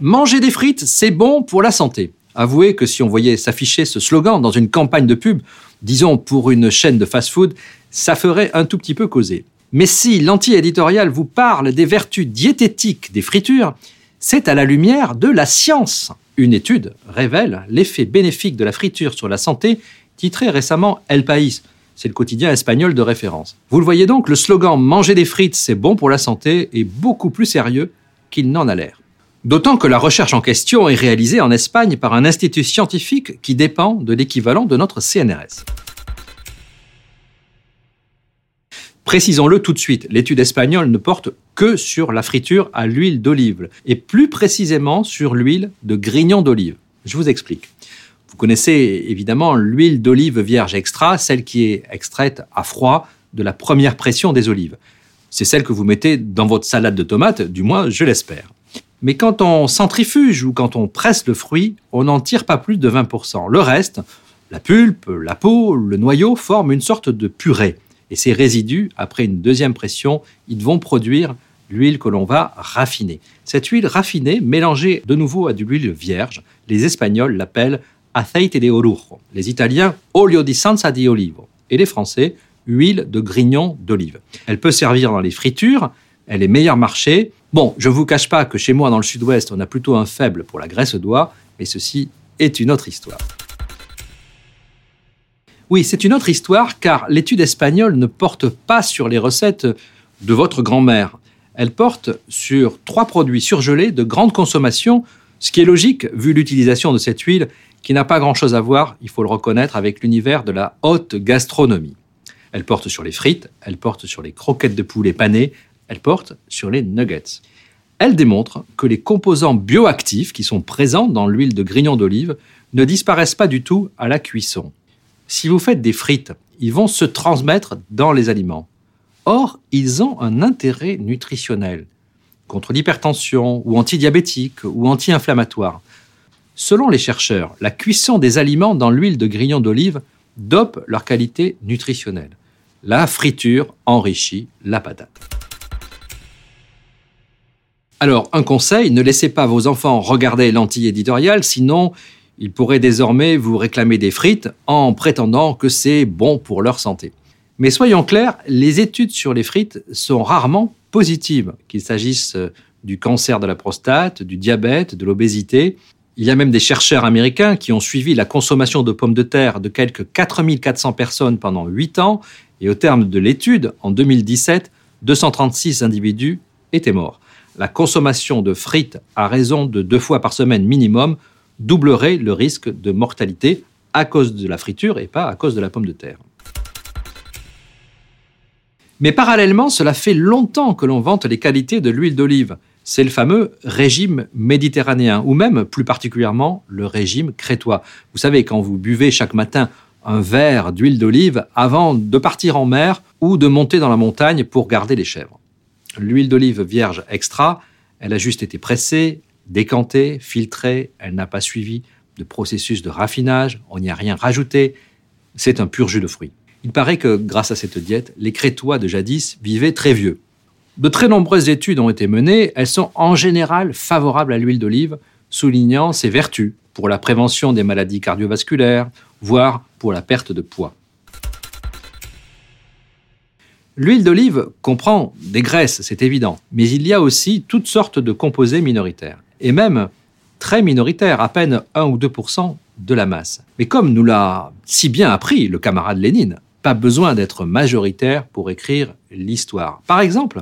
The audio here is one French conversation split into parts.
Manger des frites, c'est bon pour la santé. Avouez que si on voyait s'afficher ce slogan dans une campagne de pub, disons pour une chaîne de fast-food, ça ferait un tout petit peu causer. Mais si l'anti-éditorial vous parle des vertus diététiques des fritures, c'est à la lumière de la science. Une étude révèle l'effet bénéfique de la friture sur la santé, titré récemment El País. C'est le quotidien espagnol de référence. Vous le voyez donc, le slogan Manger des frites, c'est bon pour la santé est beaucoup plus sérieux qu'il n'en a l'air. D'autant que la recherche en question est réalisée en Espagne par un institut scientifique qui dépend de l'équivalent de notre CNRS. Précisons-le tout de suite, l'étude espagnole ne porte que sur la friture à l'huile d'olive, et plus précisément sur l'huile de grignon d'olive. Je vous explique. Vous connaissez évidemment l'huile d'olive vierge extra, celle qui est extraite à froid de la première pression des olives. C'est celle que vous mettez dans votre salade de tomates, du moins je l'espère. Mais quand on centrifuge ou quand on presse le fruit, on n'en tire pas plus de 20%. Le reste, la pulpe, la peau, le noyau, forment une sorte de purée. Et ces résidus, après une deuxième pression, ils vont produire l'huile que l'on va raffiner. Cette huile raffinée, mélangée de nouveau à de l'huile vierge, les Espagnols l'appellent aceite de orujo, les Italiens olio di sanza di olivo et les Français huile de grignon d'olive. Elle peut servir dans les fritures, elle est meilleur marché. Bon, je ne vous cache pas que chez moi dans le sud-ouest, on a plutôt un faible pour la graisse d'oie, mais ceci est une autre histoire. Oui, c'est une autre histoire car l'étude espagnole ne porte pas sur les recettes de votre grand-mère. Elle porte sur trois produits surgelés de grande consommation, ce qui est logique vu l'utilisation de cette huile qui n'a pas grand-chose à voir, il faut le reconnaître, avec l'univers de la haute gastronomie. Elle porte sur les frites, elle porte sur les croquettes de poulet panées, elle porte sur les nuggets. Elle démontre que les composants bioactifs qui sont présents dans l'huile de grignon d'olive ne disparaissent pas du tout à la cuisson si vous faites des frites, ils vont se transmettre dans les aliments. Or, ils ont un intérêt nutritionnel contre l'hypertension ou antidiabétique ou anti-inflammatoire. Selon les chercheurs, la cuisson des aliments dans l'huile de grignon d'olive dope leur qualité nutritionnelle. La friture enrichit la patate. Alors, un conseil, ne laissez pas vos enfants regarder l'anti-éditorial, sinon ils pourraient désormais vous réclamer des frites en prétendant que c'est bon pour leur santé. Mais soyons clairs, les études sur les frites sont rarement positives, qu'il s'agisse euh, du cancer de la prostate, du diabète, de l'obésité. Il y a même des chercheurs américains qui ont suivi la consommation de pommes de terre de quelques 4400 personnes pendant 8 ans, et au terme de l'étude, en 2017, 236 individus étaient morts. La consommation de frites à raison de deux fois par semaine minimum doublerait le risque de mortalité à cause de la friture et pas à cause de la pomme de terre. Mais parallèlement, cela fait longtemps que l'on vante les qualités de l'huile d'olive. C'est le fameux régime méditerranéen, ou même plus particulièrement le régime crétois. Vous savez, quand vous buvez chaque matin un verre d'huile d'olive avant de partir en mer ou de monter dans la montagne pour garder les chèvres. L'huile d'olive vierge extra, elle a juste été pressée, décantée, filtrée, elle n'a pas suivi de processus de raffinage, on n'y a rien rajouté, c'est un pur jus de fruits. Il paraît que grâce à cette diète, les Crétois de jadis vivaient très vieux. De très nombreuses études ont été menées, elles sont en général favorables à l'huile d'olive, soulignant ses vertus pour la prévention des maladies cardiovasculaires, voire pour la perte de poids. L'huile d'olive comprend des graisses, c'est évident, mais il y a aussi toutes sortes de composés minoritaires et même très minoritaire, à peine 1 ou 2% de la masse. Mais comme nous l'a si bien appris le camarade Lénine, pas besoin d'être majoritaire pour écrire l'histoire. Par exemple,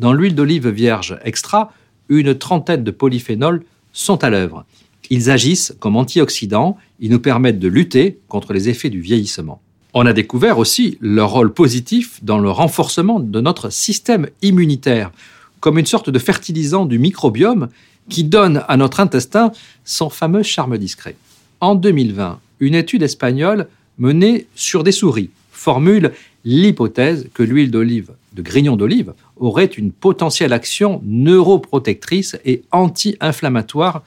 dans l'huile d'olive vierge extra, une trentaine de polyphénols sont à l'œuvre. Ils agissent comme antioxydants, ils nous permettent de lutter contre les effets du vieillissement. On a découvert aussi leur rôle positif dans le renforcement de notre système immunitaire, comme une sorte de fertilisant du microbiome qui donne à notre intestin son fameux charme discret. En 2020, une étude espagnole menée sur des souris formule l'hypothèse que l'huile d'olive, de grignon d'olive, aurait une potentielle action neuroprotectrice et anti-inflammatoire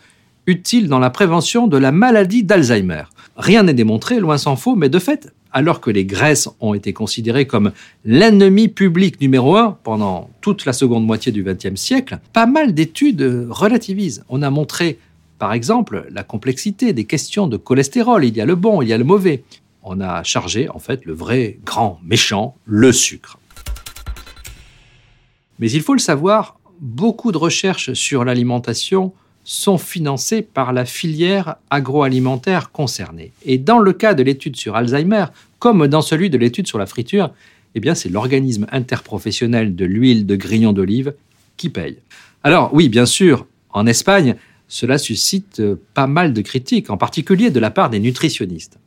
utile dans la prévention de la maladie d'Alzheimer. Rien n'est démontré, loin s'en faut, mais de fait, alors que les graisses ont été considérées comme l'ennemi public numéro un pendant toute la seconde moitié du XXe siècle, pas mal d'études relativisent. On a montré, par exemple, la complexité des questions de cholestérol. Il y a le bon, il y a le mauvais. On a chargé, en fait, le vrai grand méchant, le sucre. Mais il faut le savoir, beaucoup de recherches sur l'alimentation sont financées par la filière agroalimentaire concernée. Et dans le cas de l'étude sur Alzheimer, comme dans celui de l'étude sur la friture, eh c'est l'organisme interprofessionnel de l'huile de grignon d'olive qui paye. Alors oui, bien sûr, en Espagne, cela suscite pas mal de critiques, en particulier de la part des nutritionnistes.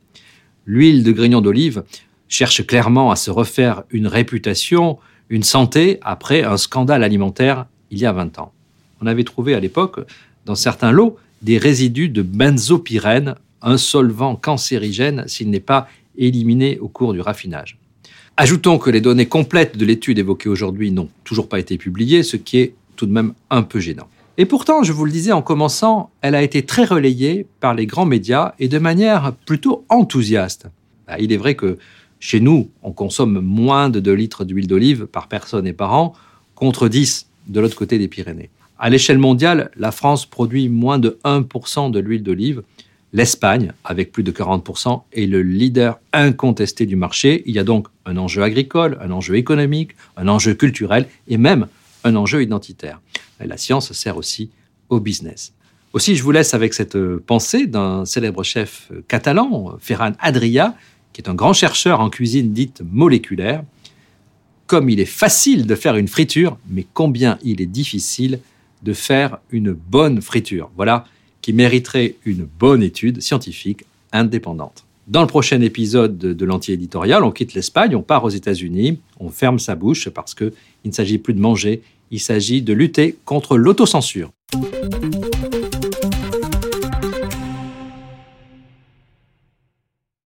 L'huile de grignon d'olive cherche clairement à se refaire une réputation, une santé après un scandale alimentaire il y a 20 ans. On avait trouvé à l'époque dans certains lots des résidus de benzopyrène, un solvant cancérigène s'il n'est pas éliminé au cours du raffinage. Ajoutons que les données complètes de l'étude évoquée aujourd'hui n'ont toujours pas été publiées, ce qui est tout de même un peu gênant. Et pourtant, je vous le disais en commençant, elle a été très relayée par les grands médias et de manière plutôt enthousiaste. Bah, il est vrai que chez nous, on consomme moins de 2 litres d'huile d'olive par personne et par an, contre 10 de l'autre côté des Pyrénées. À l'échelle mondiale, la France produit moins de 1% de l'huile d'olive. L'Espagne, avec plus de 40%, est le leader incontesté du marché. Il y a donc un enjeu agricole, un enjeu économique, un enjeu culturel et même un enjeu identitaire. La science sert aussi au business. Aussi, je vous laisse avec cette pensée d'un célèbre chef catalan, Ferran Adria, qui est un grand chercheur en cuisine dite moléculaire. Comme il est facile de faire une friture, mais combien il est difficile de faire une bonne friture. Voilà qui mériterait une bonne étude scientifique indépendante. Dans le prochain épisode de l'anti-éditorial, on quitte l'Espagne, on part aux États-Unis, on ferme sa bouche parce qu'il ne s'agit plus de manger, il s'agit de lutter contre l'autocensure.